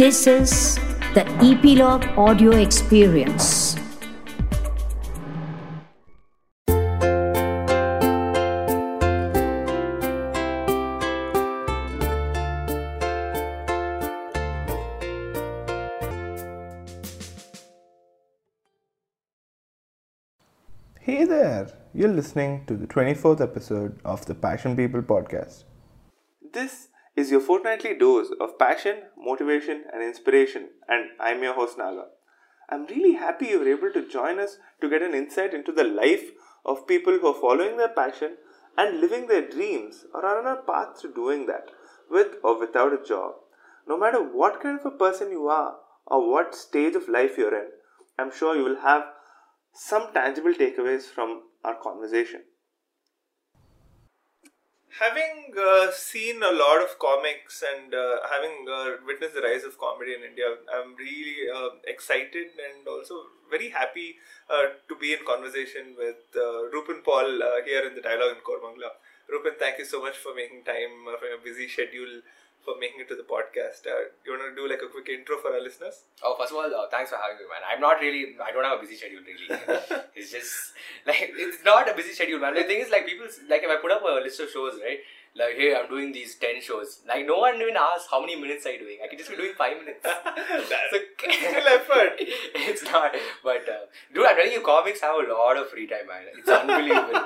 This is the Epilogue Audio Experience. Hey there, you're listening to the 24th episode of the Passion People podcast. This is your fortnightly dose of passion, motivation, and inspiration, and I'm your host Naga. I'm really happy you were able to join us to get an insight into the life of people who are following their passion and living their dreams or are on a path to doing that with or without a job. No matter what kind of a person you are or what stage of life you're in, I'm sure you will have some tangible takeaways from our conversation. Having uh, seen a lot of comics and uh, having uh, witnessed the rise of comedy in India, I'm really uh, excited and also very happy uh, to be in conversation with uh, Rupen Paul uh, here in the Dialogue in Koramangala. Rupen, thank you so much for making time from your busy schedule for making it to the podcast. Uh, you want to do like a quick intro for our listeners? Oh, first of all, uh, thanks for having me, man. I'm not really, I don't have a busy schedule, really. it's just, like, it's not a busy schedule, man. The thing is, like, people, like, if I put up a list of shows, right? Like, hey, I'm doing these 10 shows. Like, no one even asks how many minutes are you doing. I could just be doing 5 minutes. That's So- still effort. it's not, but, uh, dude, I'm telling you, comics have a lot of free time, man. It's unbelievable.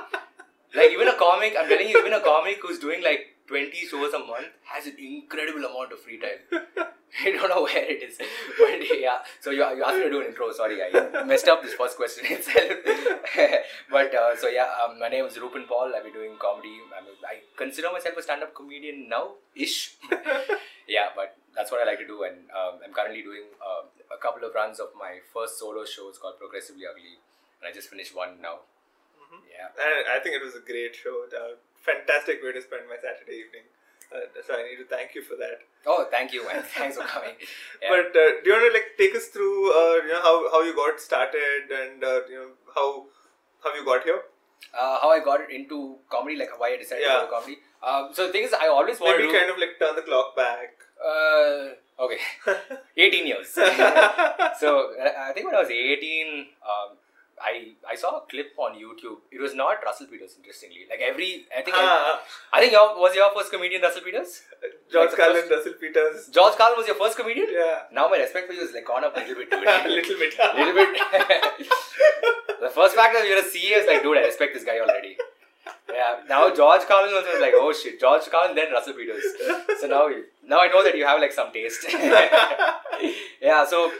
like, even a comic, I'm telling you, even a comic who's doing like 20 shows a month has an incredible amount of free time. I don't know where it is. But yeah, so you, you asked me to do an intro. Sorry, I messed up this first question itself. but uh, so yeah, um, my name is Rupen Paul. I've been doing comedy. I, mean, I consider myself a stand up comedian now ish. yeah, but that's what I like to do. And um, I'm currently doing uh, a couple of runs of my first solo show. It's called Progressively Ugly. And I just finished one now. Yeah. And I think it was a great show. A fantastic way to spend my Saturday evening. Uh, so I need to thank you for that. Oh, thank you, man. Thanks for coming. Yeah. But uh, do you want to like take us through, uh, you know, how, how you got started and uh, you know how how you got here? uh, how I got into comedy, like why I decided Yeah. to go comedy. Um, so the thing is, I always wanted Maybe to. kind of like turn the clock back. Uh, okay, 18 years. so I think when I was 18, um, I I saw a clip on YouTube. It was not Russell Peters, interestingly. Like every, I think, Ah, I think your, was your first comedian Russell Peters? George Like Carlin, Russell Peters. George Carlin was your first comedian. Yeah. Now my respect for you is like gone up a little bit. A little bit. little bit. the first fact that you're a CA is like, dude, I respect this guy already. Yeah. Now George Carlin also is like, oh shit, George Carlin, then Russell Peters. So now, now I know that you have like some taste. yeah. So,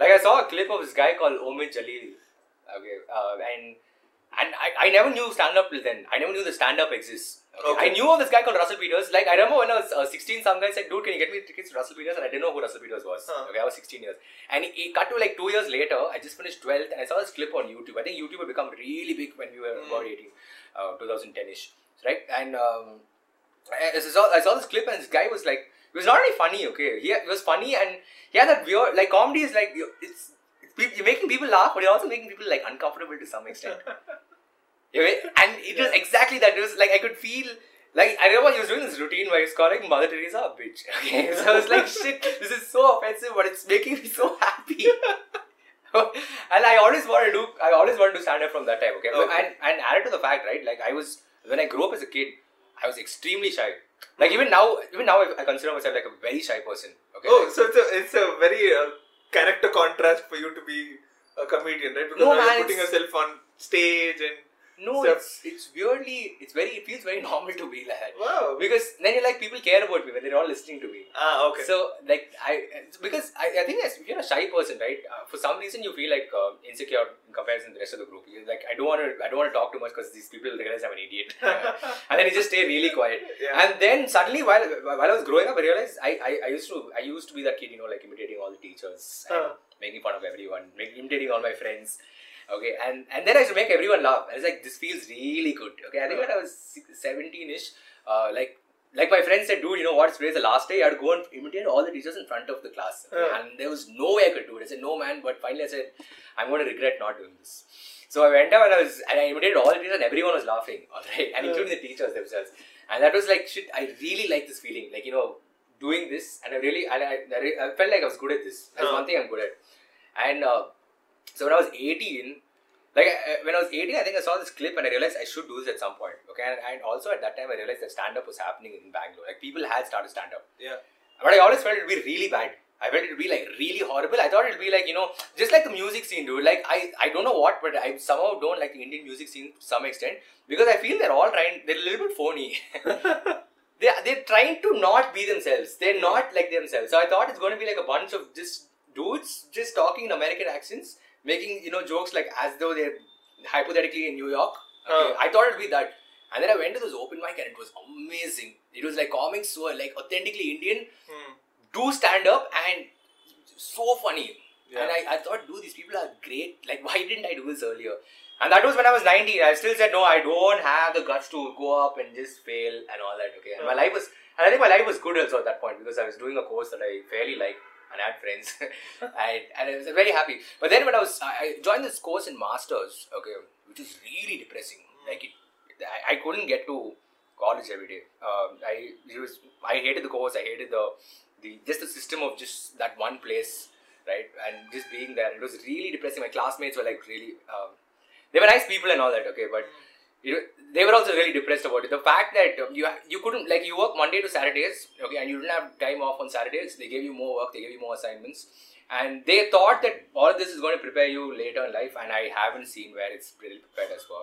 like, I saw a clip of this guy called Omid Djalili. Okay. Uh, and and I, I never knew stand up till then. I never knew the stand up exists. Okay. Okay. I knew of this guy called Russell Peters. Like I remember when I was uh, 16, some guy said, "Dude, can you get me tickets to Russell Peters?" And I didn't know who Russell Peters was. Huh. Okay, I was 16 years. And he, it cut to like two years later. I just finished 12th, and I saw this clip on YouTube. I think YouTube had become really big when we were about 18, uh, 2010ish, right? And um, I, saw I saw this clip, and this guy was like, it was not really funny. Okay, he, it was funny, and he had that weird like comedy is like it's, you're making people laugh, but you're also making people like uncomfortable to some extent. You know, and it was exactly that. It was like I could feel like I remember he was doing this routine where he was calling Mother Teresa a bitch. Okay, so I was like, shit, this is so offensive, but it's making me so happy. and I always wanted to do, I always wanted to stand up from that time. Okay, Okay. and and added to the fact, right? Like I was when I grew up as a kid, I was extremely shy. Like even now, even now, I, I consider myself like a very shy person. Okay. Oh, so it's a it's a very uh, character contrast for you to be a comedian, right? Because No, now man, you're putting yourself on stage and no, so- it's it's weirdly, it's very, it feels very normal to be like that. wow. Because then you're like people care about me when they're all listening to me. Ah, okay. So like I because I, I think as if you're a shy person, right? Uh, for some reason you feel like uh, insecure in comparison to the rest of the group. You're like I don't want to I don't want to talk too much because these people will realize I'm an idiot, and then you just stay really quiet. Yeah. And then suddenly while while I was growing up, I realized I, I, I used to I used to be that kid, you know, like imitating all the teachers, and making fun of everyone, make, imitating all my friends. Okay, and and then I used to make everyone laugh. And it's like this feels really good. Okay, I think when I was seventeen ish, uh, like like my friend said, dude, you know what? Today's the last day. I had to go and imitate all the teachers in front of the class, okay? Yeah. and there was no way I could do it. I said, no man. But finally, I said, I'm going to regret not doing this. So I went up and I was and I imitated all the teachers, and everyone was laughing, all right, and Yeah. including the teachers themselves. And that was like shit. I really like this feeling, like you know, doing this, and I really, and I, I, I felt like I was good at this. That's one thing I'm good at. And uh, so when I was 18, like I, when I was 18, I think I saw this clip and I realized I should do this at some point. Okay, and, and also at that time I realized that stand up was happening in Bangalore. Like people had started stand up. Yeah. But I always felt it would be really bad. I felt it would be like really horrible. I thought it would be like, you know, just like the music scene, dude. Like, I, I don't know what, but I somehow don't like the Indian music scene to some extent because I feel they're all trying, they're a little bit phony. they, they're trying to not be themselves. They're not like themselves. So I thought it's going to be like a bunch of just dudes just talking in American accents, making, you know, jokes like as though they're hypothetically in New York. Okay, Uh. I thought it'd be that. And then I went to this open mic and it was amazing. It was like comics who are like authentically Indian, Hmm. do stand up and so funny. Yeah. And I, I thought, dude, these people are great. Like, why didn't I do this earlier? And that was when I was 19. I still said, no, I don't have the guts to go up and just fail and all that. Okay. And my life was, and I think my life was good also at that point because I was doing a course that I fairly liked and I had friends. and, and I was very happy. But then when I was, I joined this course in Masters, okay, which was really depressing. Like, it, I, I couldn't get to college every day. Um, I was I hated the course. I hated the the just the system of just that one place, right? And just being there. It was really depressing. My classmates were like really. Um, they were nice people and all that. Okay, but you know, they were also really depressed about it. The fact that um, you you couldn't like you work Monday to Saturdays, okay, and you didn't have time off on Saturdays. They gave you more work. They gave you more assignments. And they thought that all of this is going to prepare you later in life, and I haven't seen where it's really prepared us for.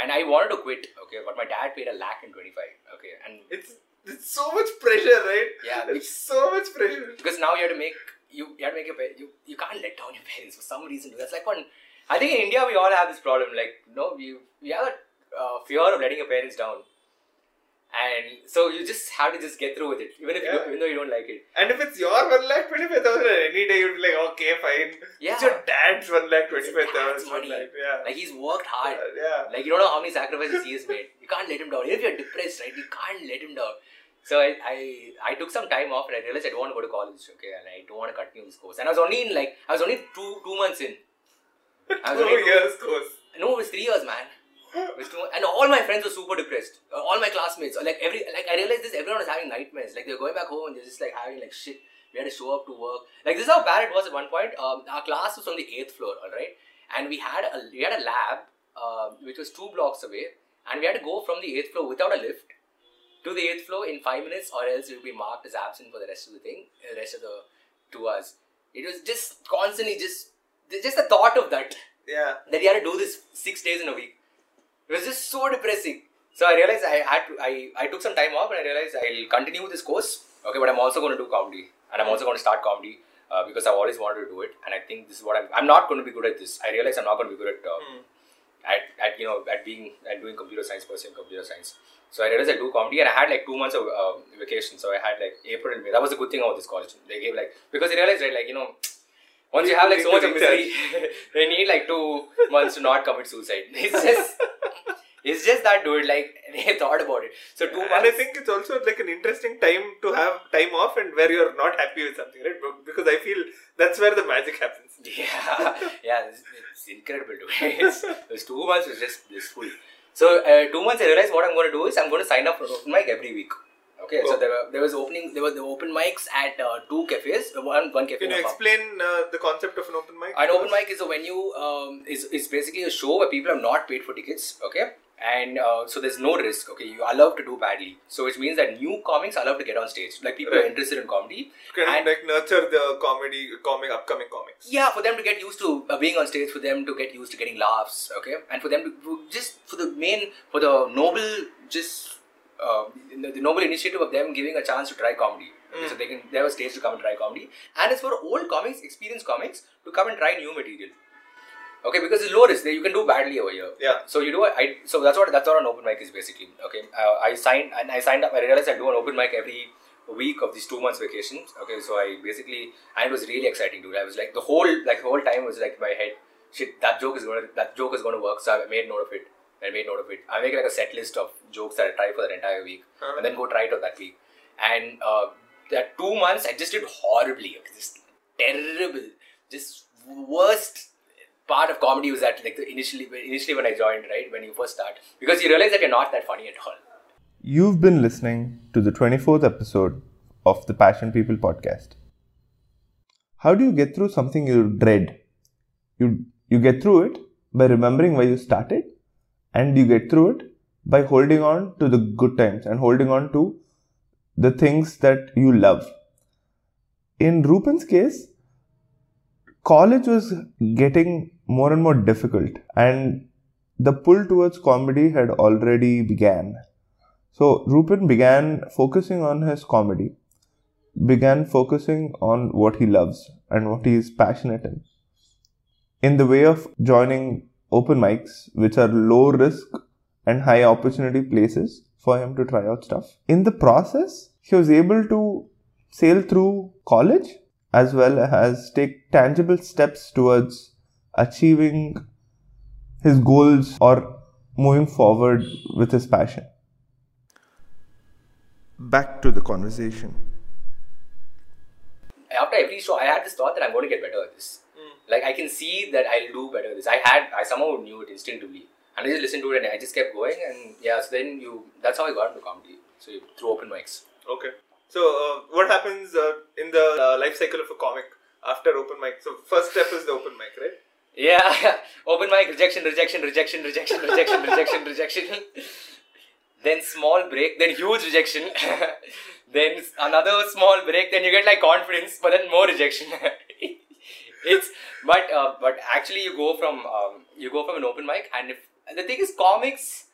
And I wanted to quit, okay, but my dad paid a lakh and 25, okay, and It's it's so much pressure, right? Yeah, It's so much pressure. because now you have to make you, you have to make your you you can't let down your parents for some reason. That's like one. I think in India we all have this problem. Like no, we we have a uh, fear of letting your parents down, and so you just have to just get through with it, even if you Yeah. don't, even though you don't like it. And if it's your one lakh twenty five thousand any day, you'd be like, okay, fine. Yeah. It's your dad's one lakh twenty five thousand. money. Yeah. Like he's worked hard. yeah. Like you don't know how many sacrifices he has made. You can't let him down. Even If you're depressed, right, you can't let him down. So I, I I took some time off and I realized I don't want to go to college, okay, and I don't want to continue this course. And I was only in like I was only two two months in. I was Two only two- years course. No, it was three years, man. It was two, and all my friends were super depressed. Uh, All my classmates, like every, like I realized this. Everyone was having nightmares. Like they were going back home and they're just like having like shit. We had to show up to work. Like this is how bad it was at one point. Um, our class was on the eighth floor, all right, and we had a we had a lab uh, which was two blocks away, and we had to go from the eighth floor without a lift to the eighth floor in five minutes, or else you'll be marked as absent for the rest of the thing, the rest of the two hours. It was just constantly just just the thought of that Yeah. that you had to do this six days in a week. It was just so depressing. So I realized I had to, I, I took some time off and I realized I'll continue this course. Okay, but I'm also going to do comedy and I'm also going to start comedy uh, because I've always wanted to do it. And I think this is what I'm. I'm not going to be good at this. I realize I'm not going to be good at, uh, at, at you know at being at doing computer science, pursuing computer science. So I realized I do comedy and I had like two months of uh, vacation. So I had like April and May. That was the good thing about this college. They gave like because I realized right like you know once you have like so much of misery, they need like two months to not commit suicide. It's just, it's just that dude. Like they thought about it. So two And months. I think it's also like an interesting time to have time off and where you're not happy with something, right? Because I feel that's where the magic happens. yeah, yeah, it's, it's incredible, dude. It's, those two months was just blissful. So uh, two months, I realized what I'm going to do is I'm going to sign up for mic every week. Okay, so there were there was opening there were the open mics at uh, two cafes. One one cafe. Can you a pub. explain uh, the concept of an open mic? An open mic is a venue. Um, is is basically a show where people have not paid for tickets. Okay, and uh, so there's no risk. Okay, you are allowed to do badly. So which means that new comics are allowed to get on stage. Like people who are interested in comedy. Can and- like nurture the comedy, comic, upcoming comics. yeah, for them to get used to uh, being on stage, for them to get used to getting laughs, okay, and for them to just for the main, for the noble, just uh, the, the noble initiative of them giving a chance to try comedy. Okay, So they can they have a stage to come and try comedy, and it's for old comics, experienced comics to come and try new material. Okay, because it's low risk. You can do badly over here. Yeah. So you do. I so that's what that's what an open mic is basically. Okay. Uh, I signed and I signed up. I realized I do an open mic every week of these two months vacations. Okay. So I basically and it was really exciting, dude. I was like the whole like the whole time was like my head. Shit, that joke is gonna that joke is gonna work. So I made note of it. I made note of it. I make like a set list of jokes that I try for the entire week, Uh-huh. and then go try it out that week. And uh, that two months, I just did horribly. Okay, just terrible. Just worst part of comedy was that like the initially initially when I joined, right when you first start, because you realize that you're not that funny at all. You've been listening to the 24th episode of the Passion People podcast. How do you get through something you dread? You, you get through it by remembering why you started, and you get through it by holding on to the good times and holding on to the things that you love. In Rupen's case, college was getting more and more difficult and the pull towards comedy had already began. So Rupen began focusing on his comedy, began focusing on what he loves and what he is passionate in. In the way of joining open mics, which are low risk and high opportunity places for him to try out stuff. In the process, he was able to sail through college as well as take tangible steps towards achieving his goals or moving forward with his passion. Back to the conversation. After every show, I had this thought that I'm going to get better at this. Like I can see that I'll do better this. I had, I somehow knew it instinctively, and I just listened to it and I just kept going. And yeah, so then you, that's how I got into comedy. So you, through open mics. Okay. So, uh, what happens uh, in the uh, life cycle of a comic after open mic? So, first step is the open mic, right? Yeah, open mic, rejection, rejection, rejection, rejection, rejection, rejection, rejection. then small break, then huge rejection. then another small break, then you get like confidence, but then more rejection. It's but uh, but actually you go from um, you go from an open mic, and if the thing is comics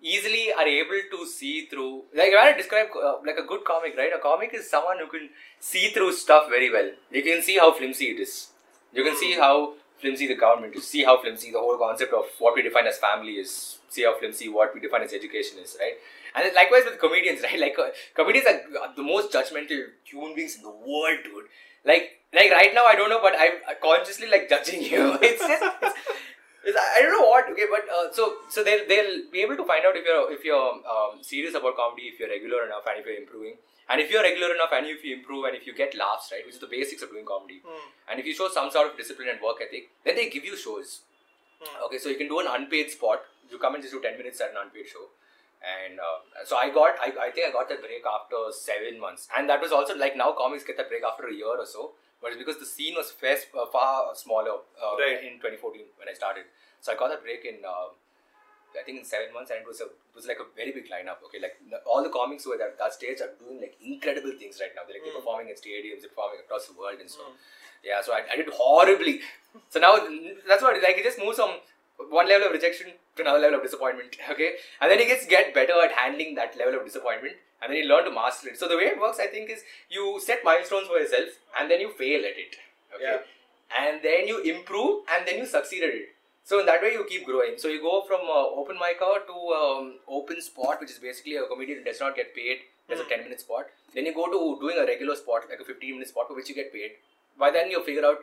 easily are able to see through like when I describe uh, like a good comic right? A comic is someone who can see through stuff very well. You can see how flimsy it is. You can see how flimsy the government is. See how flimsy the whole concept of what we define as family is. See how flimsy what we define as education is right? And likewise with comedians right? Like uh, comedians are the most judgmental human beings in the world dude. Like like right now I don't know but I'm consciously like judging you it's just it's, I don't know what. Okay, but uh, so so they'll they'll be able to find out if you're if you're um, serious about comedy, if you're regular enough, and if you're improving. And if you're regular enough, and if you improve, and if you get laughs, right, which is the basics of doing comedy, Hmm. and if you show some sort of discipline and work ethic, then they give you shows. Hmm. Okay, so you can do an unpaid spot. You come and just do ten minutes at an unpaid show. And uh, so I got, I, I think I got that break after seven months, and that was also like now comics get that break after a year or so, but it's because the scene was far, uh, far smaller uh, Right. in 2014 when I started. So I got that break in, uh, I think in seven months, and it was a, it was like a very big lineup. Okay, like all the comics who were at that stage are doing like incredible things right now. They're like they're performing in stadiums, they're performing across the world, and so. Yeah, so I, I did horribly. So now that's what like it just moves from one level of rejection to another level of disappointment. Okay, and then he gets get better at handling that level of disappointment, and then you learn to master it. So the way it works, I think, is you set milestones for yourself, and then you fail at it. Okay, and then you improve, and then you succeed at it. So in that way, you keep growing. So you go from uh, open micer to um, open spot, which is basically a comedian that does not get paid. There's a 10 minute spot. Then you go to doing a regular spot, like a 15 minute spot, for which you get paid. By then you figure out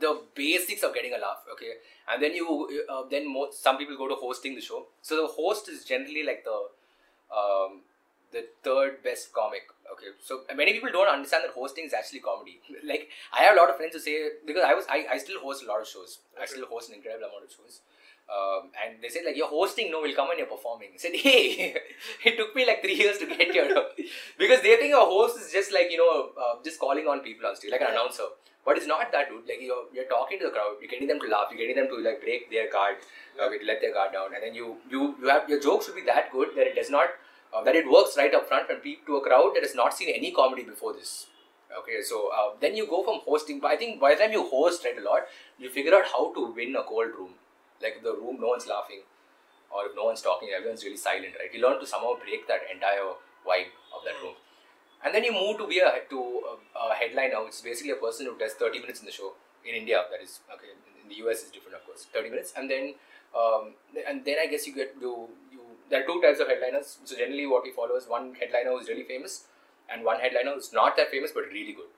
the basics of getting a laugh. Okay, and then you uh, then mo- some people go to hosting the show. So the host is generally like the um, the third best comic. Okay, so many people don't understand that hosting is actually comedy. like I have a lot of friends who say because I was I, I still host a lot of shows. I still host an incredible amount of shows. Um, and they said like you're hosting, no, we'll come and you're performing. I said, hey, it took me like three years to get here because they think a host is just like you know uh, just calling on people on stage like an announcer. But it's not that, dude. Like you're, you're talking to the crowd, you're getting them to laugh, you're getting them to like break their guard, okay, to let their guard down, and then you you you have your jokes should be that good that it does not uh, that it works right up front when people to a crowd that has not seen any comedy before this. Okay, so uh, then you go from hosting. But I think by the time you host right a lot, you figure out how to win a cold room. Like the room, no one's laughing, or if no one's talking, everyone's really silent, right? You learn to somehow break that entire vibe of that room. And then you move to be a to a, a headliner, which is basically a person who does 30 minutes in the show in India. That is okay. In the US, is different, of course. 30 minutes, and then um, and then I guess you get you you. There are two types of headliners. So generally, what we follow is one headliner who is really famous, and one headliner who's not that famous but really good.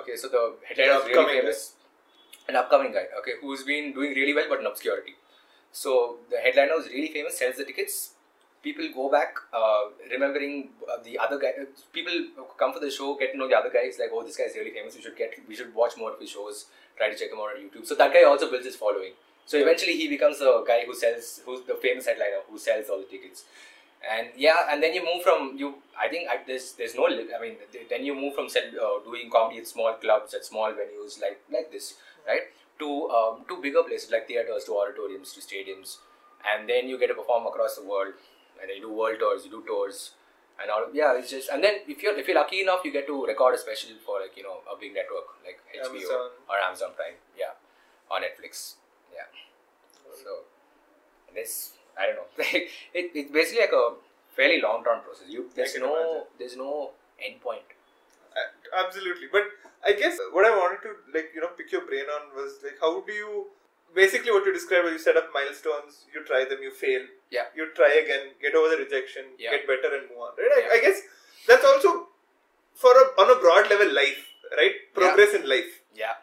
Okay, so the headliner is really famous, an upcoming guy. Okay, who's been doing really well but in obscurity. So the headliner who's really famous sells the tickets. People go back, uh, remembering uh, the other guy. uh, People come for the show, get to know the other guy. It's like, oh, this guy's really famous. We should get, we should watch more of his shows. Try to check him out on YouTube. So that guy also builds his following. So eventually, he becomes a guy who sells, who's the famous headliner who sells all the tickets. and yeah, and then you move from you. I think I, there's there's no. I mean, th- then you move from uh, doing comedy at small clubs at small venues like like this, right? To um, to bigger places like theaters, to auditoriums, to stadiums, and then you get to perform across the world, and then you do world tours, you do tours, and all. Yeah, it's just and then if you're if you're lucky enough, you get to record a special for like you know a big network like HBO Amazon. or Amazon Prime, yeah, or Netflix, yeah. So this I don't know. it, it's basically like a fairly long term process. You there's no imagine. there's no end point. Uh, Absolutely, but I guess what I wanted to like you know pick your brain on was like how do you basically what you described was you set up milestones, you try them, you fail, Yeah. you try again, get over the rejection, Yeah. get better and move on. Right? I, Yeah. I guess that's also for a on a broad level life, right? Progress in life. Yeah.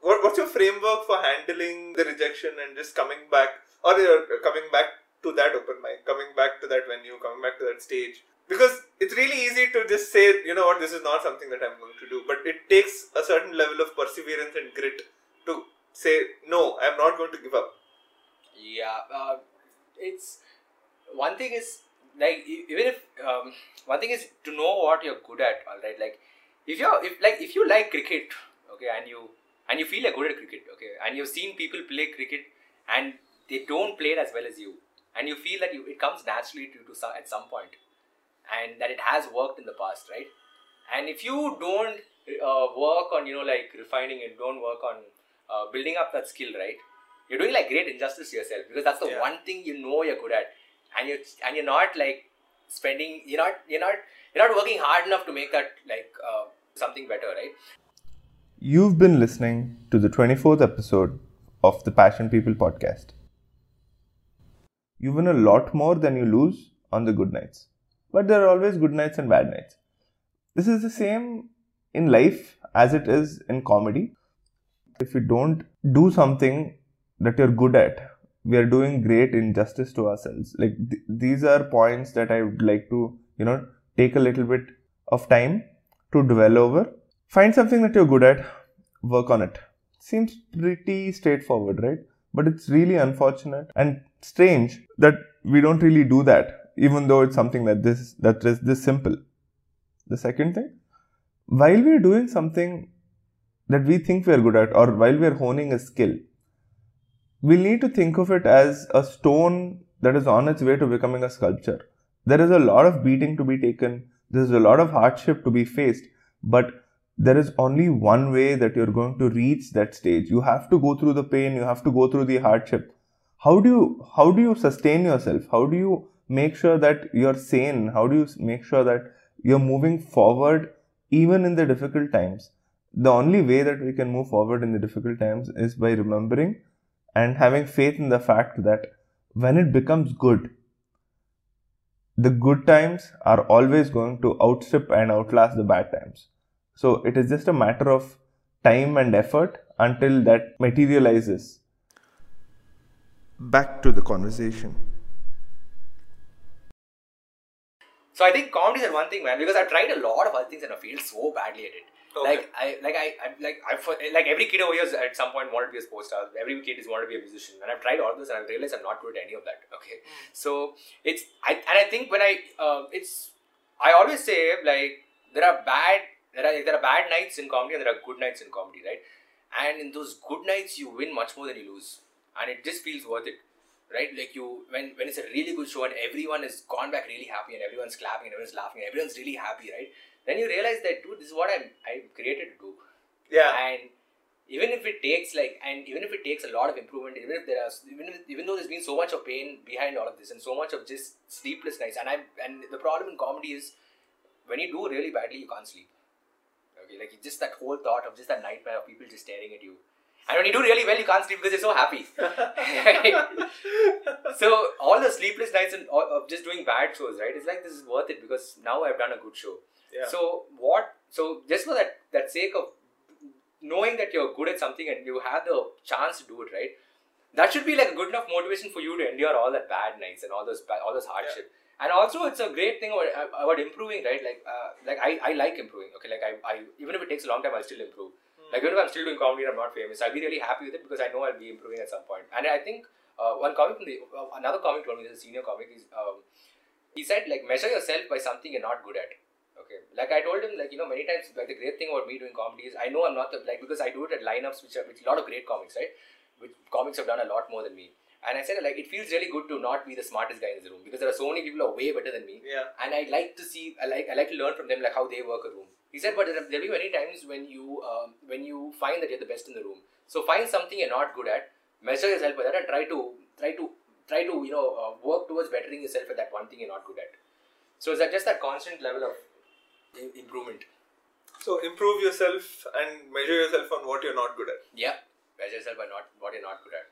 What, what's your framework for handling the rejection and just coming back or uh, coming back to that open mic, coming back to that venue, coming back to that stage? Because it's really easy to just say, you know what, this is not something that I'm going to do. But it takes a certain level of perseverance and grit to say, no, I'm not going to give up. Yeah, uh, it's one thing is like even if um, one thing is to know what you're good at. All right, like if you're if like if you like cricket, okay, and you and you feel like good at cricket, okay, and you've seen people play cricket and they don't play it as well as you, and you feel that you, it comes naturally to you to some, at some point, and that it has worked in the past, right? And if you don't uh, work on you know like refining it, don't work on uh, building up that skill, right? you're doing like great injustice to yourself because that's the Yeah. one thing you know you're good at and you and you're not like spending you're not you're not you're not working hard enough to make that like uh, something better right You've been listening to the 24th episode of the Passion People podcast. You win a lot more than you lose on the good nights. But there are always good nights and bad nights. This is the same in life as it is in comedy. If we don't do something that you're good at, we are doing great injustice to ourselves. Like th- these are points that I would like to, you know, take a little bit of time to dwell over. Find something that you're good at, work on it. Seems pretty straightforward, right? But it's really unfortunate and strange that we don't really do that, even though it's something that this that is this simple. The second thing, while we're doing something that we think we're good at, or while we're honing a skill, we need to think of it as a stone that is on its way to becoming a sculpture. There is a lot of beating to be taken, there's a lot of hardship to be faced, but there is only one way that you're going to reach that stage. You have to go through the pain, you have to go through the hardship. How do you how do you sustain yourself? How do you make sure that you're sane? How do you make sure that you're moving forward even in the difficult times? The only way that we can move forward in the difficult times is by remembering and having faith in the fact that when it becomes good, the good times are always going to outstrip and outlast the bad times. So it is just a matter of time and effort until that materializes. Back to the conversation. so i think comedy is one thing man because i've tried a lot of other things and i failed so badly at it Okay. like i like i I'm like i like every kid over here is at some point wanted to be a sports star. Every kid is wanted to be a musician. And i've tried all this and i've realized i'm not good at any of that. Okay. So it's i and i think when i uh, it's i always say like there are bad there are there are bad nights in comedy and there are good nights in comedy right? And in those good nights you win much more than you lose. And it just feels worth it right? Like you when when it's a really good show and everyone has gone back really happy and everyone's clapping and everyone's laughing and everyone's really happy right then you realize that dude this is what i'm i'm created to do. Yeah. and even if it takes like and even if it takes a lot of improvement even if there are even if, even though there's been so much of pain behind all of this and so much of just sleepless nights and i'm and the problem in comedy is when you do really badly you can't sleep. Okay like it's just that whole thought of just that nightmare of people just staring at you and when you do really well you can't sleep because you're so happy. So all the sleepless nights and all- of just doing bad shows right it's like this is worth it because now i've done a good show. Yeah. so what so just for that that sake of knowing that you're good at something and you have the chance to do it right that should be like a good enough motivation for you to endure all that bad nights and all those all those hardship. And also it's a great thing about, about improving right like uh, like I, I like improving okay like I, I even if it takes a long time I'll still improve like even if I'm still doing comedy and I'm not famous I'll be really happy with it because I know I'll be improving at some point. and I think uh, one comic from the uh, another comic told me this senior comic is um, he said like measure yourself by something you're not good at. Okay, like I told him, like you know, many times, like the great thing about me doing comedy is I know I'm not the like because I do it at lineups which are which a lot of great comics, right? Which comics have done a lot more than me. And I said like it feels really good to not be the smartest guy in the room because there are so many people who are way better than me. Yeah. And I like to see, I like, I like to learn from them like how they work a room. He said, but there will be many times when you um, when you find that you're the best in the room. So find something you're not good at, measure yourself by that, and try to try to try to you know uh, work towards bettering yourself at that one thing you're not good at. So it's that just that constant level of improvement. So improve yourself and measure yourself on what you're not good at. Yeah, measure yourself by not what you're not good at.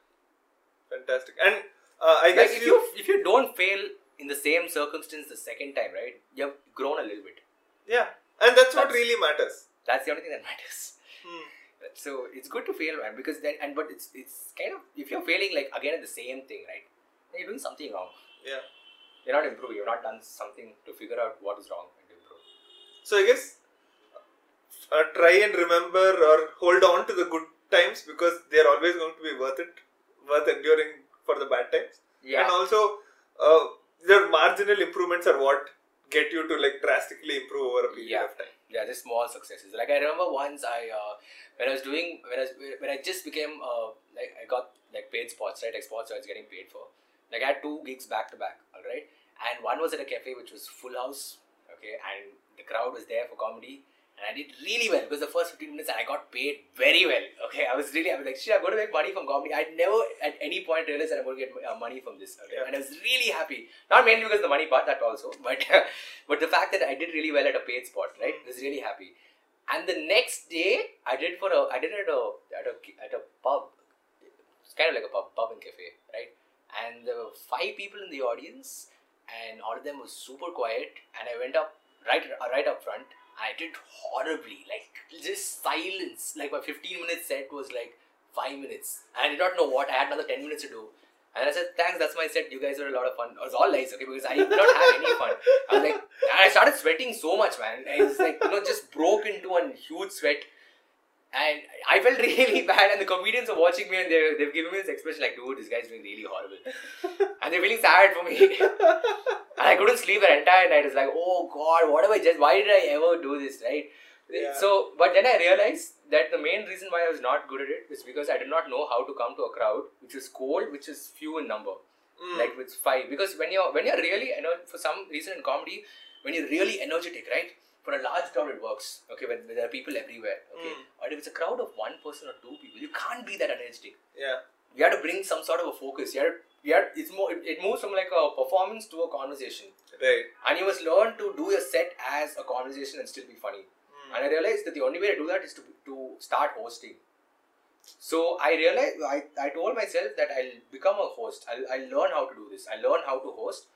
Fantastic. And uh, I Like guess if you if you don't fail in the same circumstance the second time, right? You've grown a little bit. yeah, and that's what really matters. That's the only thing that matters. Hmm. So it's good to fail, man, because then and but it's it's kind of if you're failing like again at the same thing, right? Then you're doing something wrong. Yeah. You're not improving. You've not done something to figure out what is wrong and improve. So I guess uh, try and remember or hold on to the good times because they are always going to be worth it, worth enduring for the bad times. Yeah. And also, uh, the marginal improvements are what get you to like drastically improve over a period Yeah. of time. Yeah, just small successes. Like I remember once I uh, when I was doing when I was, when I just became uh, like I got like paid spots right like spots I was getting paid for. Like I had two gigs back to back, all right, and one was at a cafe which was full house, okay, and the crowd was there for comedy. And I did really well because the first 15 minutes and I got paid very well. Okay, I was really, I was like, shit, I'm going to make money from comedy. I never at any point realized that I'm going to get uh, money from this. Okay? Yeah. And I was really happy. Not mainly because of the money part, that also, but but the fact that I did really well at a paid spot, right? I was really happy. And the next day, I did for a, I did it at a at a at a pub. It's kind of like a pub, pub and cafe, right? And there were five people in the audience, and all of them was super quiet. And I went up right right up front. I did horribly, like just silence. Like my 15 minute set was like five minutes. I did not know what. I had another 10 minutes to do. And I said, thanks, that's my set. You guys were a lot of fun. It was all lies, okay, because I did not have any fun. I was like, I started sweating so much, man. I was like, you know, just broke into a huge sweat. And I felt really bad, and the comedians are watching me, and they they've given me this expression like, "Dude, this guy's doing really horrible," and they're feeling sad for me. and I couldn't sleep the entire night. It's like, "Oh God, what have I just? Why did I ever do this?" Right? Yeah. So, but then I realized that the main reason why I was not good at it is because I did not know how to come to a crowd which is cold, which is few in number, Mm. like with five. Because when you're when you're really, you know, for some reason in comedy, when you're really energetic, right? For a large crowd, it works. Okay, when, when there are people everywhere. Okay, Mm. but if it's a crowd of one person or two people, you can't be that energetic. yeah. You have to bring some sort of a focus. You have, to, have it's more. It, it moves from like a performance to a conversation, Right. and you must learn to do your set as a conversation and still be funny. Mm. And I realized that the only way to do that is to, to start hosting. So I realized, I, I told myself that I'll become a host. I'll, I'll learn how to do this. I'll learn how to host.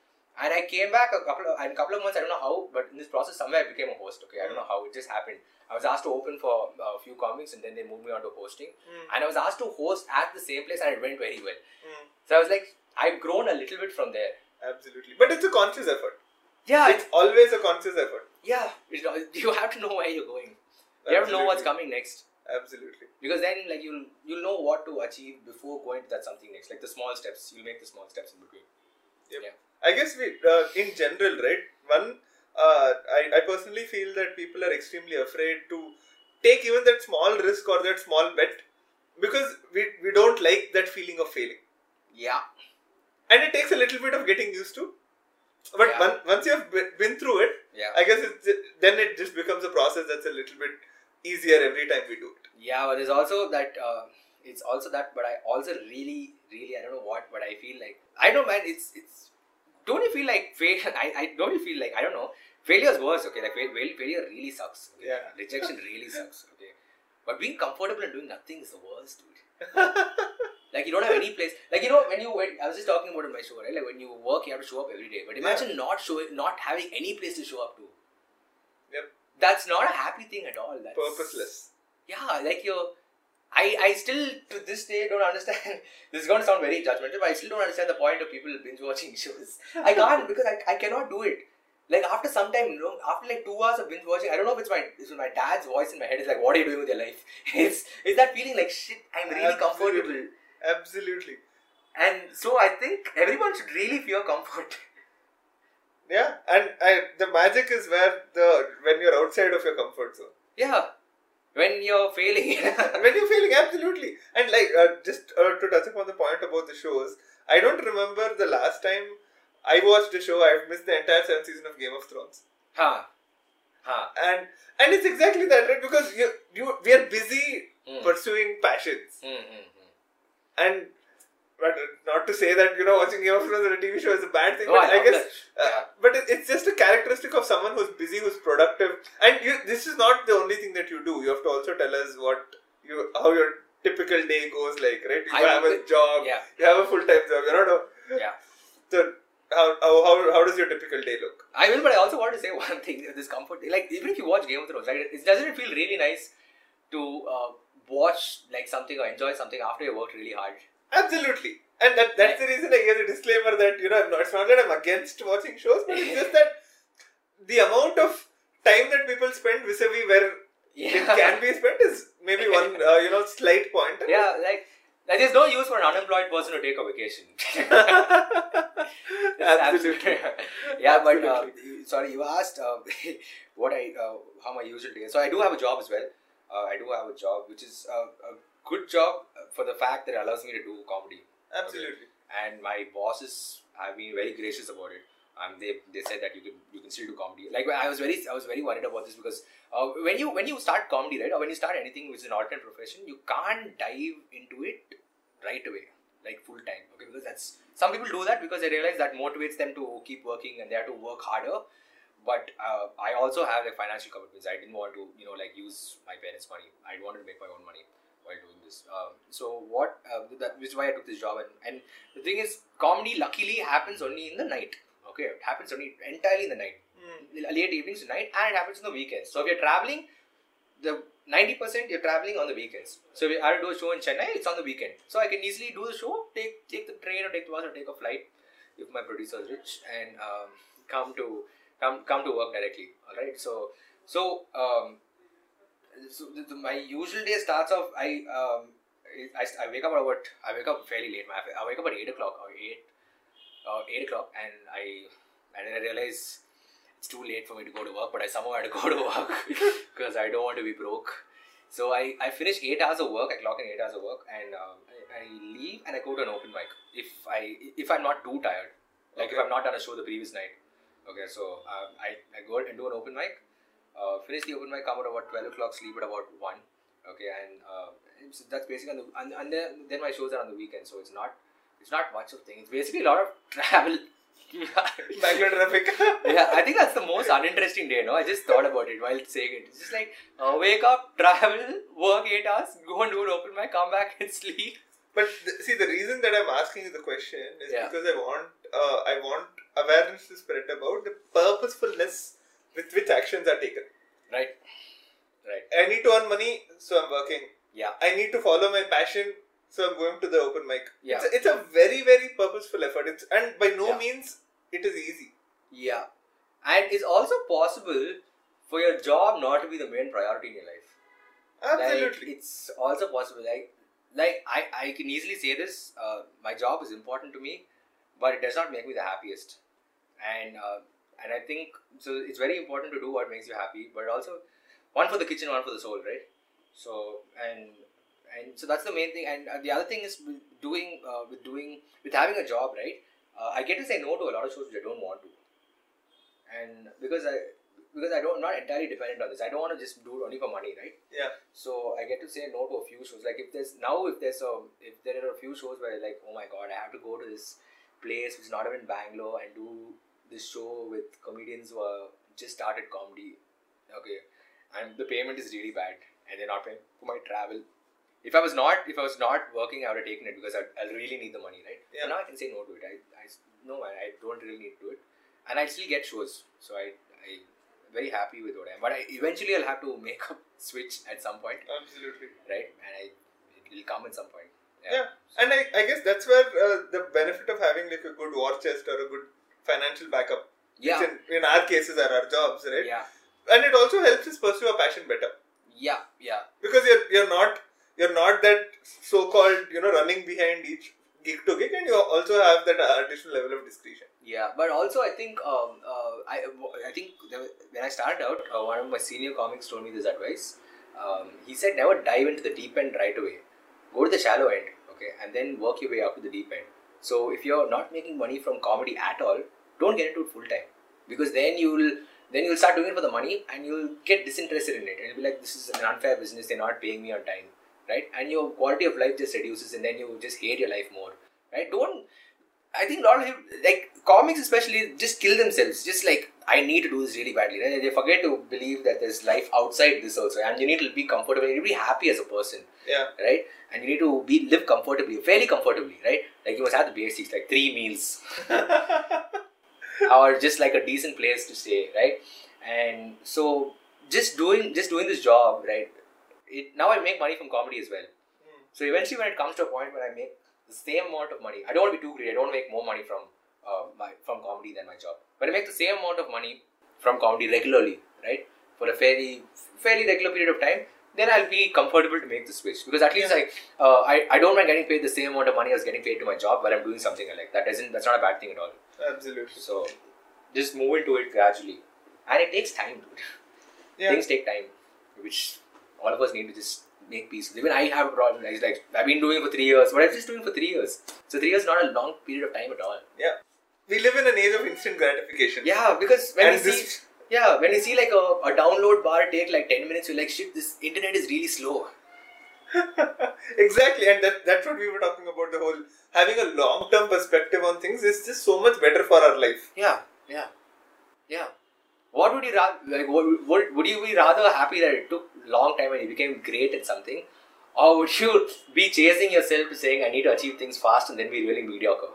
And I came back a couple of, in a couple of months, I don't know how, but in this process, somewhere I became a host. Okay, I don't know how, it just happened. I was asked to open for a few comics and then they moved me on to hosting. Mm. And I was asked to host at the same place and it went very well. Mm. So I was like, I've grown a little bit from there. Absolutely. But it's a conscious effort. Yeah, It's always a conscious effort. yeah. You have to know where you're going. You have to know what's coming next. Absolutely. because then like you'll you'll know what to achieve before going to that something next like the small steps you'll make the small steps in between Yep. Yeah. I guess we, uh, in general, right? One, uh, I, I personally feel that people are extremely afraid to take even that small risk or that small bet because we, we don't like that feeling of failing. yeah And it takes a little bit of getting used to. But Yeah. one, once you have been through it, yeah I guess it's, then it just becomes a process that's a little bit easier every time we do it. yeah but there's also that uh, it's also that but i also really really i don't know what but i feel like i don't know man it's it's don't you feel like fail i, I don't you feel like i don't know failure is worse okay like fail, fail- failure really sucks okay? Yeah. rejection really sucks okay but being comfortable and doing nothing is the worst dude Like you don't have any place. Like you know when you when, I was just talking about in my show, right? Like when you work, you have to show up every day. But imagine not showing, not having any place to show up to. Yep. That's not a happy thing at all. That's Purposeless. Yeah, like you're. I I still to this day don't understand. this is going to sound very judgmental, but I still don't understand the point of people binge watching shows. I can't because I, I cannot do it. Like after some time, you know, after like two hours of binge watching, I don't know if it's my it's my dad's voice in my head. is like, what are you doing with your life? It's it's that feeling like shit. I'm really Absolutely. comfortable. Absolutely. And so I think everyone should really fear comfort. Yeah, and I, the magic is where the when you're outside of your comfort zone. Yeah. When you're failing. when you're failing, absolutely, and like uh, just uh, to touch upon the point about the shows, I don't remember the last time I watched a show. I've missed the entire seventh season of Game of Thrones, huh. Huh. and and it's exactly that, right? Because you you we are busy Mm. pursuing passions, Hmm, hmm, hmm. and but not to say that you know watching Game of Thrones on a TV show is a bad thing, No, but I I, guess. Uh, Yeah. But it, it's just a characteristic of someone who's busy, who's productive, and you. This is not the only thing that you do. You have to also tell us what you how your typical day goes like, right? You I have a job, yeah. you have a full time job. You know. Yeah. So how, how how how does your typical day look? I will, but I also want to say one thing. This comfort, like even if you watch Game of Thrones, right? It doesn't it feel really nice to uh, watch like something or enjoy something after you worked really hard. Absolutely. And that, that's the reason I gave the disclaimer that, you know, I'm not, it's not that I'm against watching shows, but it's just that the amount of time that people spend vis-a-vis where it can be spent is maybe one, uh, you know, slight point. Yeah, like, like there's no use for an unemployed person to take a vacation. Absolutely. yeah, but uh, you- sorry, you asked uh, what I uh, how my usual day. is. So I do have a job as well. Uh, I do have a job, which is uh, a good job for the fact that it allows me to do comedy. Absolutely. and my bosses have been very gracious about it. Um, they, they said that you can you can still do comedy. Like I was very I was very worried about this because uh, when you when you start comedy right or when you start anything which is an alternate profession you can't dive into it right away like full time okay because that's some people do that because they realize that motivates them to keep working and they have to work harder. But uh, I also have like financial commitments. I didn't want to you know like use my parents' money. I wanted to make my own money while doing this. Um, so what? Uh, that, which is why I took this job. And, and the thing is, comedy luckily happens only in the night. Okay, it happens only entirely in the night, Hmm. late evenings to night, and it happens in the weekends. So if you're traveling, the ninety percent you're traveling on the weekends. So if I do a show in Chennai, it's on the weekend. So I can easily do the show, take take the train or take the bus or take a flight if my producer is rich, and um, come to come come to work directly. All right. So so um, so the, the, my usual day starts off. I um, I, I wake up at about I wake up fairly late. I I wake up at eight o'clock or eight uh, eight o'clock, and I and then I realize it's too late for me to go to work, but I somehow had to go to work because I don't want to be broke. So I, I finish eight hours of work. I clock in eight hours of work, and um, I, I leave and I go to an open mic if I if I'm not too tired, like if I've not done a show the previous night. Okay, so um, I I go and do an open mic, uh, finish the open mic, come at about twelve o'clock, sleep at about one. Okay, and uh, that's basically on the and, and then, then my shows are on the weekend, so it's not it's not much of thing. It's basically a lot of travel. Bangalore traffic. yeah, I think that's the most uninteresting day. No, I just thought about it while saying it. It's just like uh, wake up, travel, work eight hours, go and do an open mic, come back and sleep. But th- see, the reason that I'm asking you the question is Yeah. because I want uh, I want awareness to spread about the purposefulness with which actions are taken. Right, right. I need to earn money, so I'm working. Yeah, I need to follow my passion, so I'm going to the open mic. Yeah. It's, a, it's a very very purposeful effort. It's and by no Yeah. means it is easy. yeah, and it's also possible for your job not to be the main priority in your life. Absolutely. Like, it's also possible. Like, like I, I can easily say this. Uh, my job is important to me, but it does not make me the happiest. And uh, and I think so. It's very important to do what makes you happy, but also one for the kitchen, one for the soul, right? So and and so that's the main thing. And uh, the other thing is with doing uh, with doing with having a job, right? Uh, I get to say no to a lot of shows which I don't want to, and because I because I don't not entirely dependent on this. I don't want to just do it only for money, right? yeah. So I get to say no to a few shows. Like if there's now if there's a if there are a few shows where like oh my god I have to go to this place which is not even Bangalore and do this show with comedians who are just started comedy. Okay, and the payment is really bad and they're not paying for my travel. If I was not if I was not working, I would have taken it because I I really need the money, right? Yeah. But now I can say no to it. I I no man, I don't really need to do it, and I still get shows. So I I very happy with what I am. But I, eventually I'll have to make a switch at some point, Absolutely. right? And I it will come at some point. Yeah. And I, I guess that's where uh, the benefit of having like a good war chest or a good financial backup, Yeah. which in, in our cases are our jobs, right? Yeah. And it also helps us pursue our passion better Yeah. Yeah. because you're you're not you're not that so-called you know running behind each gig to gig, and you also have that additional level of discretion. Yeah, but also I think um, uh, I I think when I started out, uh, one of my senior comics told me this advice. Um, he said never dive into the deep end right away. Go to the shallow end, okay, and then work your way up to the deep end. So if you're not making money from comedy at all, don't get into it full time because then you'll then you'll start doing it for the money and you'll get disinterested in it and you'll be like this is an unfair business they're not paying me on time right and your quality of life just reduces and then you just hate your life more right don't I think a lot of people, like comics especially, just kill themselves. Just like I need to do this really badly. Right? They forget to believe that there's life outside this also, and you need to be comfortable. You need to be happy as a person, Yeah. right? And you need to be live comfortably, fairly comfortably, right? Like you must have the basics, like three meals, or just like a decent place to stay, right? And so just doing just doing this job, right? It now I make money from comedy as well. So eventually, when it comes to a point where I make the same amount of money, I don't want to be too greedy. I don't want to make more money from uh, my from comedy than my job. When I make the same amount of money from comedy regularly, right, for a fairly fairly regular period of time, then I'll be comfortable to make the switch because at least I uh, I I don't mind getting paid the same amount of money I was getting paid to my job while I'm doing something I like. That doesn't that's not a bad thing at all. Absolutely. So just move into it gradually, and it takes time, dude. Yeah. Things take time, which all of us need to just make peace. with. Even I have a problem. It's like I've been doing it for three years, What I'm just doing for three years. So three years is not a long period of time at all. Yeah. We live in an age of instant gratification. Yeah, because when And see, this- yeah, when you see like a, a download bar take like ten minutes, you're like, shit, this internet is really slow. exactly, and that, that's what we were talking about. The whole having a long term perspective on things is just so much better for our life. Yeah, yeah, yeah. What would you rather like? What, would would you be rather happy that it took long time and you became great at something, or would you be chasing yourself to saying I need to achieve things fast and then be really mediocre?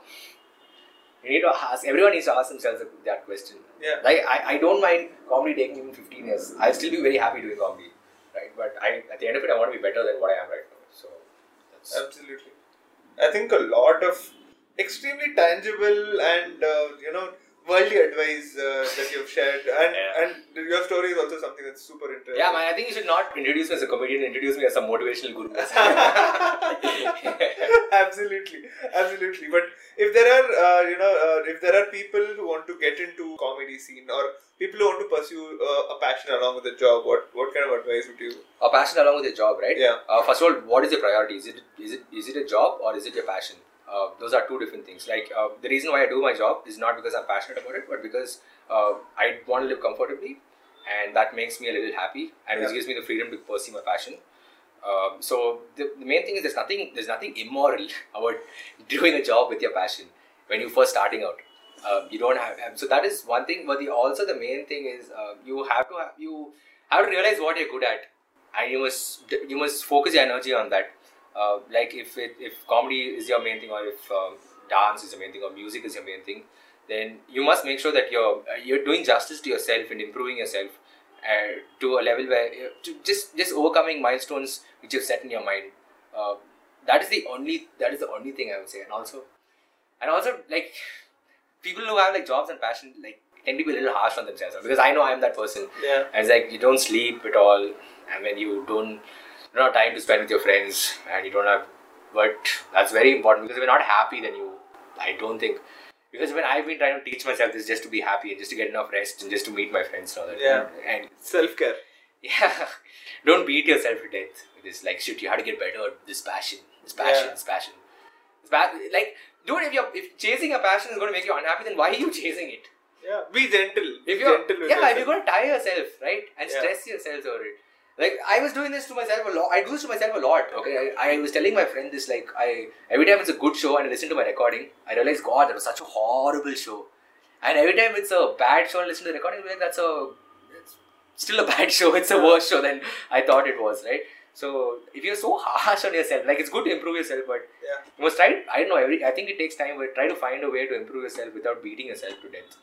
You need to ask. Everyone needs to ask themselves that question. Yeah. Like I, I don't mind comedy taking even fifteen years. I'll still be very happy doing comedy, right? But I at the end of it, I want to be better than what I am right now. So that's Absolutely. I think a lot of extremely tangible and uh, you know worldly advice uh, that you've shared, and Yeah. and your story is also something that's super interesting. yeah, man. I think you should not introduce me as a comedian. Introduce me as a motivational guru. absolutely, absolutely. But if there are, uh, you know, uh, if there are people who want to get into comedy scene or people who want to pursue uh, a passion along with a job, what what kind of advice would you? a passion along with your job, right? Yeah. Uh, first of all, what is your priority? Is it is it is it a job or is it your passion? Uh, those are two different things. Like uh, the reason why I do my job is not because I'm passionate about it, but because uh, I want to live comfortably, and that makes me a little happy, and which Yeah. gives me the freedom to pursue my passion. Um, so the, the main thing is there's nothing there's nothing immoral about doing a job with your passion when you're first starting out. Um, you don't have, have so that is one thing. But the also the main thing is uh, you have to have, you have to realize what you're good at, and you must you must focus your energy on that. Uh, like if it, if comedy is your main thing, or if um, dance is your main thing, or music is your main thing, then you must make sure that you're uh, you're doing justice to yourself and improving yourself uh, to a level where uh, to just just overcoming milestones which you've set in your mind. Uh, that is the only that is the only thing I would say, and also and also like people who have like jobs and passion like tend to be a little harsh on themselves because I know I'm that person. Yeah. And it's like you don't sleep at all, and when you don't you have time to spend with your friends, and you don't have. But that's very important because if you're not happy, then you. I don't think. Because when I've been trying to teach myself this just to be happy and just to get enough rest and just to meet my friends and all that. Yeah. And Self care. yeah, don't beat yourself to death. It is like shit. You have to get better at this passion. This passion. Yeah. This passion. It's bad. Like, dude, if you're if chasing a passion is going to make you unhappy, then why are you chasing it? Yeah. Be gentle. If Be you're gentle with yeah, if yourself. you're going to tire yourself, right, and Yeah. stress yourself over it. Like I was doing this to myself a lot. I do this to myself a lot. Okay, I, I was telling my friend this like I every time it's a good show and I listen to my recording, I realize God that was such a horrible show. And every time it's a bad show and listen to the recording, like that's a it's still a bad show. It's a worse show than I thought it was, right? So if you're so harsh on yourself, like it's good to improve yourself, but Yeah. you must try. I don't know. Every I think it takes time, but try to find a way to improve yourself without beating yourself to death.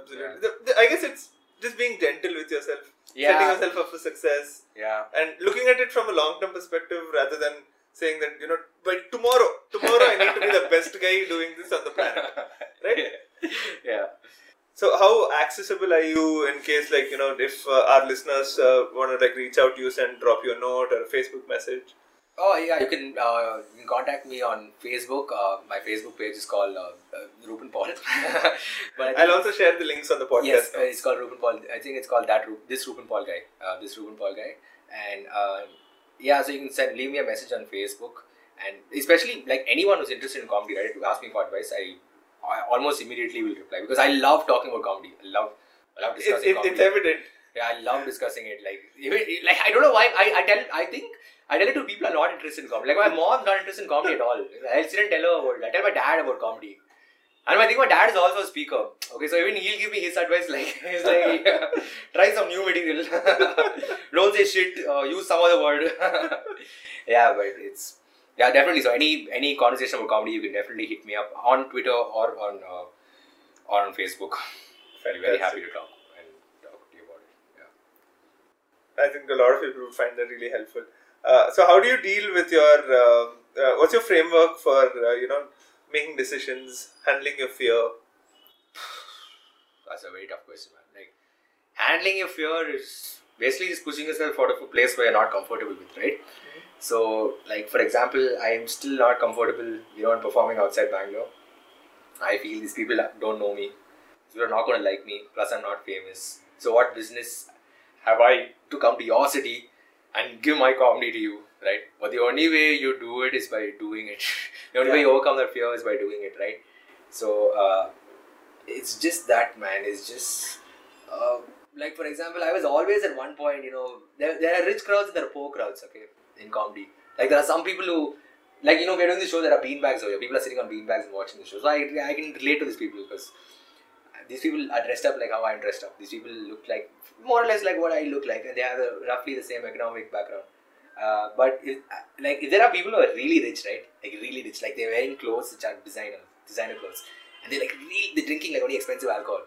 Absolutely. Yeah. The, the, I guess it's just being gentle with yourself. Yeah. Setting yourself up for success. Yeah. and looking at it from a long term perspective rather than saying that you know by tomorrow tomorrow i need to be the best guy doing this on the planet right yeah. so how accessible are you in case like you know if uh, our listeners uh, want to like reach out to you and drop you a note or a facebook message Oh yeah, you can, uh, you can contact me on Facebook. Uh, my Facebook page is called uh, uh, Rupen Paul. but I'll also share the links on the podcast. yes, uh, it's called Rupen Paul. I think it's called that this Rupen Paul guy. Uh, this Rupen Paul guy, and yeah, so you can send leave me a message on Facebook, and especially like anyone who's interested in comedy, right? To ask me for advice, I, I almost immediately will reply because I love talking about comedy. I love, I love discussing it, comedy. it's evident. Yeah, I love discussing it. Like, even like I don't know why I, I tell I think I tell it to people who are not interested in comedy. Like my mom's not interested in comedy at all. I still didn't tell her about it. I tell my dad about comedy. And I think my dad is also a speaker. Okay, so even he'll give me his advice like he's like try some new material. don't say shit. Uh, use some other word. yeah, but it's yeah definitely. So any any conversation about comedy, you can definitely hit me up on Twitter or on uh, or on Facebook. Very very happy to talk and talk to you about it. Yeah. I think a lot of people would find that really helpful. Uh, so, how do you deal with your? Uh, uh, what's your framework for uh, you know making decisions, handling your fear? That's a very tough question, man. Like handling your fear is basically just pushing yourself out of a place where you're not comfortable with, right? So, like for example, I am still not comfortable, you know, in performing outside Bangalore. I feel these people don't know me. People are not going to like me. Plus, I'm not famous. So, what business have I to come to your city and give my comedy to you, right? But the only way you do it is by doing it. the only way you overcome that fear is by doing it, right? So, uh, it's just that man it's just uh, like for example i was always at one point you know there, there are rich crowds and there are poor crowds okay in comedy like there are some people who like you know we're doing the show there are beanbags over here people are sitting on beanbags and watching the show so I, I can relate to these people because these people are dressed up like how i'm dressed up. These people look like more or less like what i look like and they have roughly the same economic background. Uh, but if, like if there are people who are really rich right? Like really rich. Like they're wearing clothes which are designer designer clothes. And they're like really they're drinking like only expensive alcohol,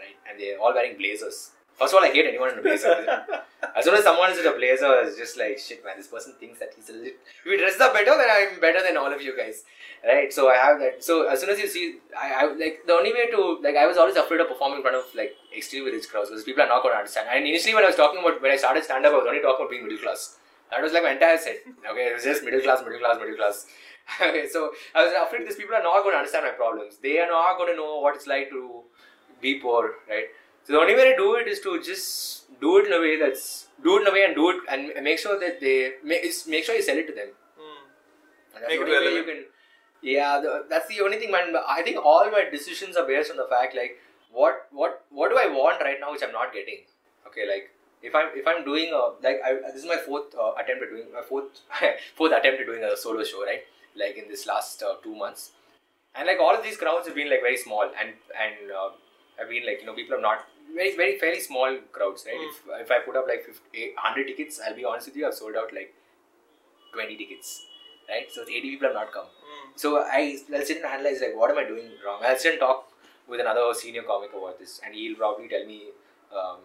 right? And they're all wearing blazers. First of all, I hate anyone in a blazer. as soon as someone is in a blazer, it's just like shit, man. This person thinks that he's a little. If he dresses up better, then I'm better than all of you guys, right? So I have that. So as soon as you see, I, I like the only way to like I was always afraid of performing in front of like extremely rich crowds because people are not going to understand. And initially, when I was talking about when I started stand up, I was only talking about being middle class. That was like my entire set. Okay, it was just middle class, middle class, middle class. okay, so I was afraid these people are not going to understand my problems. They are not going to know what it's like to be poor, right? So the only way to do it is to just do it in a way that's do it in a way and do it and make sure that they make, make sure you sell it to them. And that's Make the only way you can. Yeah, the, that's the only thing, man. I think all my decisions are based on the fact like what what what do I want right now which I'm not getting. Okay, like if I'm if I'm doing a like I, this is my fourth uh, attempt at doing my fourth fourth attempt at doing a solo show, right? Like in this last uh, two months, and like all of these crowds have been like very small and and uh, have been like you know people have not very very fairly small crowds, right? If if I put up like 50, 100 tickets, I'll be honest with you, I've sold out like 20 tickets, right? So 80 people have not come. So I I'll sit and analyze like what am I doing wrong? I'll sit and talk with another senior comic about this, and he'll probably tell me. Um,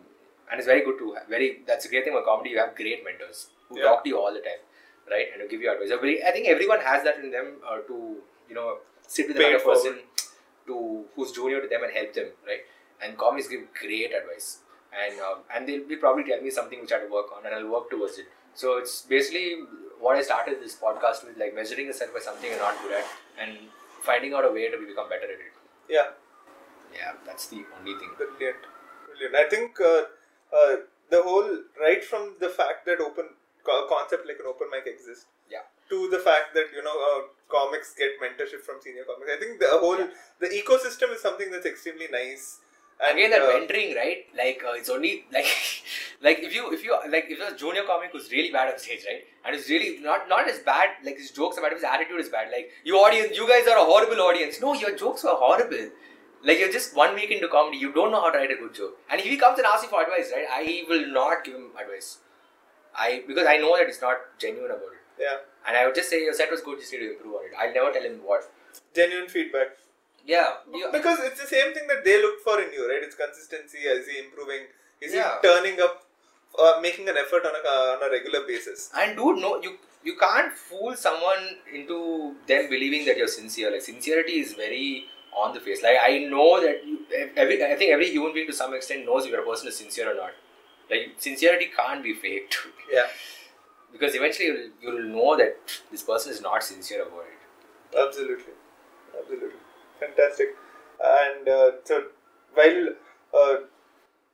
and it's very good to have very. That's a great thing about comedy. You have great mentors who Yeah. talk to you all the time, right? And who give you advice. I think everyone has that in them uh, to you know sit with Pay another person to who's junior to them and help them, right? And comics give great advice, and um, and they'll be probably tell me something which I have to work on, and I'll work towards it. So it's basically what I started this podcast with, like measuring yourself by something you're not good at, and finding out a way to become better at it. Yeah, Yeah, that's the only thing. brilliant, brilliant. I think uh, uh, the whole right from the fact that open concept like an open mic exists Yeah. to the fact that you know uh, comics get mentorship from senior comics. I think the whole the ecosystem is something that's extremely nice. And Again, that uh, mentoring, right? Like uh, it's only like, like if you if you like if a junior comic who's really bad on stage, right? And it's really not not as bad. Like his jokes are bad, his attitude is bad. Like you audience, you guys are a horrible audience. No, your jokes were horrible. Like you're just one week into comedy, you don't know how to write a good joke. And if he comes and asks you for advice, right? I will not give him advice. I because I know that it's not genuine about it. yeah, And I would just say your set was good, you just need to improve on it. I'll never tell him what. genuine feedback. Yeah, you, Because it's the same thing that they look for in you, right? It's consistency. Is he improving? Is Yeah. he turning up, uh, making an effort on a on a regular basis? And dude, no, you you can't fool someone into them believing that you're sincere. Like sincerity is very on the face. Like I know that you, every I think every human being to some extent knows if your person is sincere or not. Like sincerity can't be faked. Yeah, because eventually you'll, you'll know that this person is not sincere about it. Absolutely, absolutely, fantastic. And uh, so, while uh,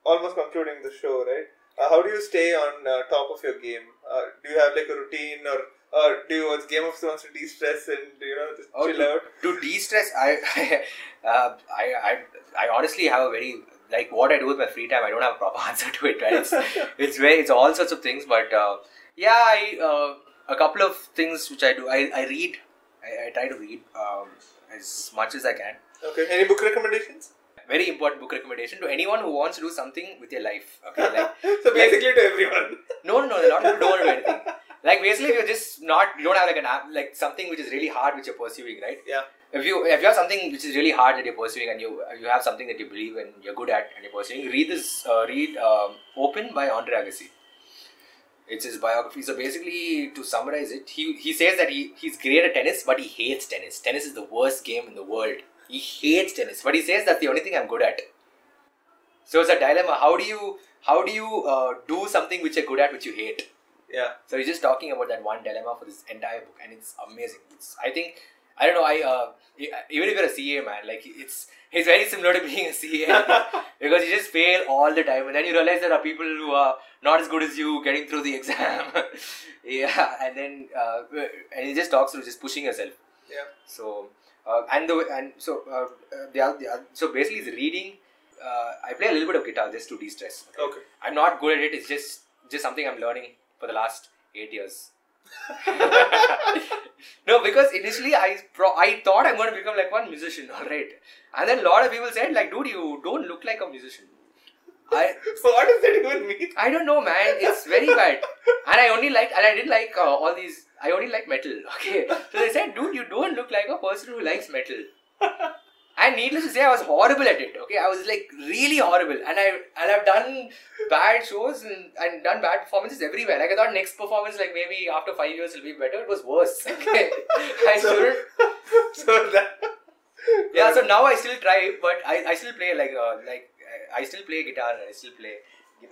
almost concluding the show, right? Uh, how do you stay on uh, top of your game? Uh, do you have like a routine, or or do you watch Game of Thrones to de-stress and you know just Oh, chill to, out? to de-stress, I, uh, I, I, I honestly have a very like what I do with my free time. I don't have a proper answer to it. Right? It's, it's very, it's all sorts of things. But uh, yeah, I uh, a couple of things which I do. I, I read. I, I try to read um, as much as I can. Okay. Any book recommendations? Very important book recommendation to anyone who wants to do something with their life. Okay, like so basically to everyone. no, no, no, not if you don't want to do anything. Like basically, if you're just not, you don't have like an app, like something which is really hard which you're pursuing, right? Yeah. if you if you have something which is really hard that you're pursuing and you you have something that you believe and you're good at and you're pursuing, read this uh, read um, Open by Andre Agassi. It's his biography. So basically, to summarize it, he he says that he he's great at tennis, but he hates tennis. Tennis is the worst game in the world. He hates tennis, but he says that's the only thing I'm good at. So it's a dilemma. How do you how do you uh, do something which you're good at which you hate? Yeah. So he's just talking about that one dilemma for this entire book, and it's amazing. It's I think I don't know. I uh, even if you're a CA man, like it's it's very similar to being a CA because you just fail all the time, and then you realize there are people who are not as good as you getting through the exam. yeah, and then uh, and he just talks through just pushing yourself. Yeah. So uh, and the and so uh, uh, the, the so basically the reading. Uh, I play a little bit of guitar just to de-stress. Okay. I'm not good at it. It's just just something I'm learning for the last eight years. no, because initially I pro- I thought I'm going to become like one musician, all right, and then a lot of people said like, dude, you don't look like a musician. I So what does that even mean? I don't know, man. It's very bad, and I only like and I didn't like uh, all these. I only like metal. Okay, so they said, dude, you don't look like a person who likes metal. And needless to say, I was horrible at it. Okay, I was like really horrible, and I and I've done bad shows and, and done bad performances everywhere. Like I thought next performance, like maybe after five years, it'll be better. It was worse. Okay, I So- shouldn't. so that. Yeah, so now I still try, but I, I still play like uh, like I I still play guitar and I still play.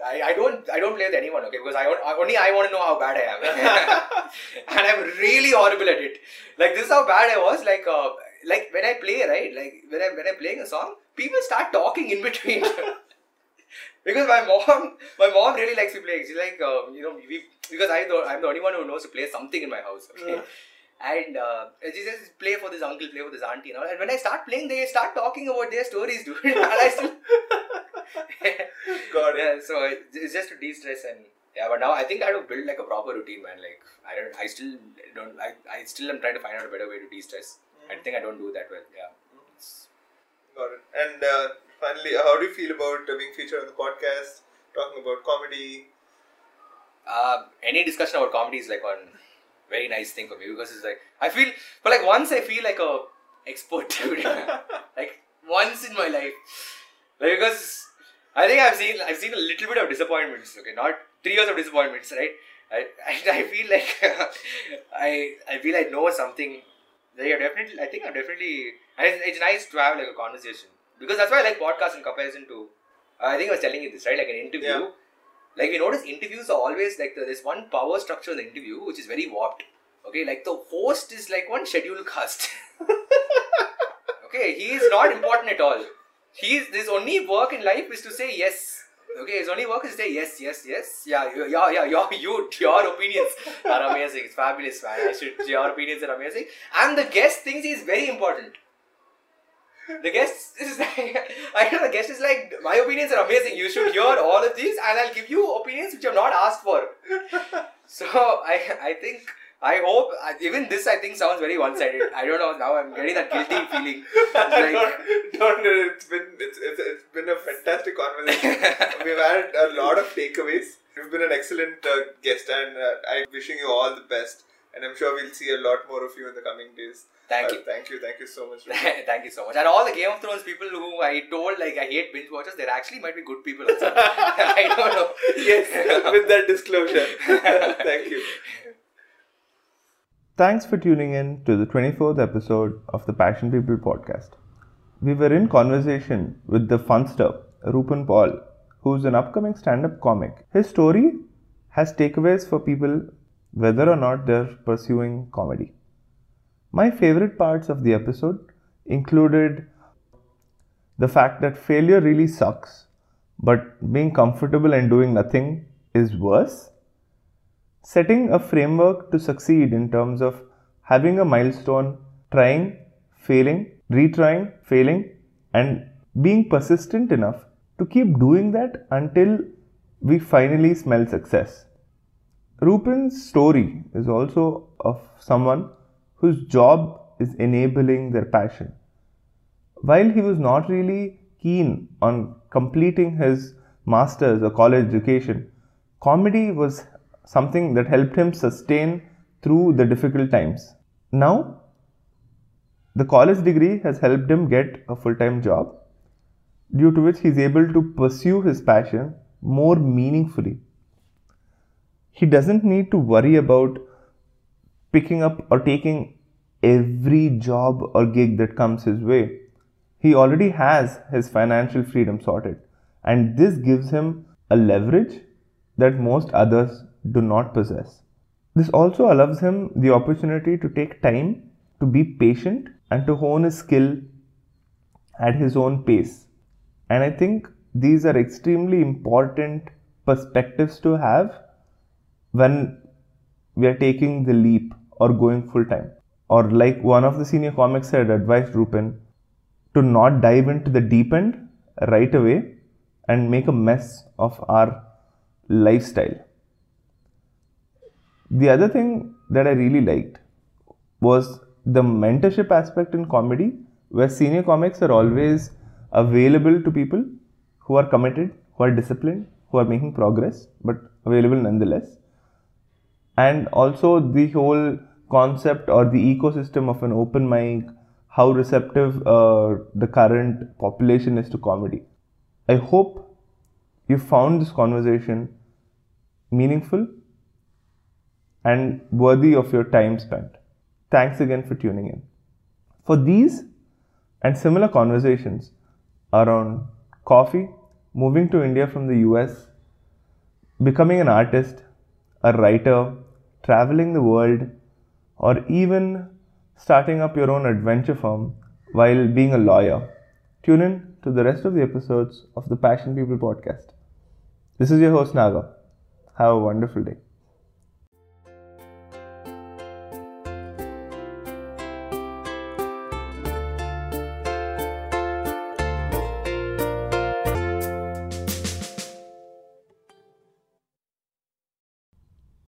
I, I don't I don't play with anyone okay because I, I only I want to know how bad I am and I'm really horrible at it like this is how bad I was like uh, like when I play right like when I when I'm playing a song people start talking in between because my mom my mom really likes me playing she's like um, you know we because I I'm the only one who knows to play something in my house okay and uh, she says play for this uncle play for this auntie and all and when I start playing they start talking about their stories dude and I still it. yeah, so it- it's just to de-stress and yeah, but now I think I have to build like a proper routine, man. Like I don't, I still don't, I, I still am trying to find out a better way to de-stress. I think I don't do that well. Yeah. Got it. And uh, finally, how do you feel about uh, being featured on the podcast, talking about comedy? Uh, any discussion about comedy is like one very nice thing for me because it's like I feel, but like once I feel like a expert, like once in my life, like because I think I've seen I've seen a little bit of disappointments. Okay, not three years of disappointments, right? I I, I feel like I I feel I know something. Like I definitely, I think I'm definitely, and it's, it's nice to have like a conversation because that's why I like podcasts in comparison to. Uh, I think I was telling you this right, like an interview. Yeah. Like we notice, interviews are always like the, there's one power structure in the interview which is very warped. Okay, like the host is like one scheduled caste. okay, he is not important at all. He's his only work in life is to say yes. Okay, it's only work is to say yes, yes, yes. Yeah, yeah, yeah. Your you, your opinions are amazing. It's fabulous, man. I should. Your opinions are amazing. And the guest thinks he's very important. The guest is like, I know the guest is like, my opinions are amazing. You should hear all of these, and I'll give you opinions which have not asked for. So I, I think, I hope, even this I think sounds very one-sided. I don't know. Now I'm getting that guilty feeling. It's like, don't, don't, it's been it's, it's, it's been a fantastic conversation. We've had a lot of takeaways. You've been an excellent uh, guest, and uh, I'm wishing you all the best. And I'm sure we'll see a lot more of you in the coming days. Thank Uh, you. Thank you. Thank you so much. Thank you so much. And all the Game of Thrones people who I told like I hate binge watchers, there actually might be good people also. I don't know. yes, with that disclosure. Thank you. Thanks for tuning in to the 24th episode of the Passion People podcast. We were in conversation with the funster, Rupen Paul, who's an upcoming stand up comic. His story has takeaways for people whether or not they're pursuing comedy. My favorite parts of the episode included the fact that failure really sucks, but being comfortable and doing nothing is worse. Setting a framework to succeed in terms of having a milestone, trying, failing, retrying, failing, and being persistent enough to keep doing that until we finally smell success. Rupen's story is also of someone whose job is enabling their passion. While he was not really keen on completing his master's or college education, comedy was something that helped him sustain through the difficult times. Now, the college degree has helped him get a full time job, due to which he is able to pursue his passion more meaningfully. He doesn't need to worry about picking up or taking every job or gig that comes his way. He already has his financial freedom sorted, and this gives him a leverage that most others do not possess. This also allows him the opportunity to take time to be patient and to hone his skill at his own pace. And I think these are extremely important perspectives to have when we are taking the leap or going full time. Or, like one of the senior comics said, advised Rupen to not dive into the deep end right away and make a mess of our lifestyle. The other thing that I really liked was the mentorship aspect in comedy, where senior comics are always available to people who are committed, who are disciplined, who are making progress, but available nonetheless. And also the whole concept or the ecosystem of an open mic, how receptive uh, the current population is to comedy. I hope you found this conversation meaningful and worthy of your time spent. Thanks again for tuning in. For these and similar conversations around coffee, moving to India from the US, becoming an artist, a writer, traveling the world, or even starting up your own adventure firm while being a lawyer, tune in to the rest of the episodes of the Passion People podcast. This is your host Naga. Have a wonderful day.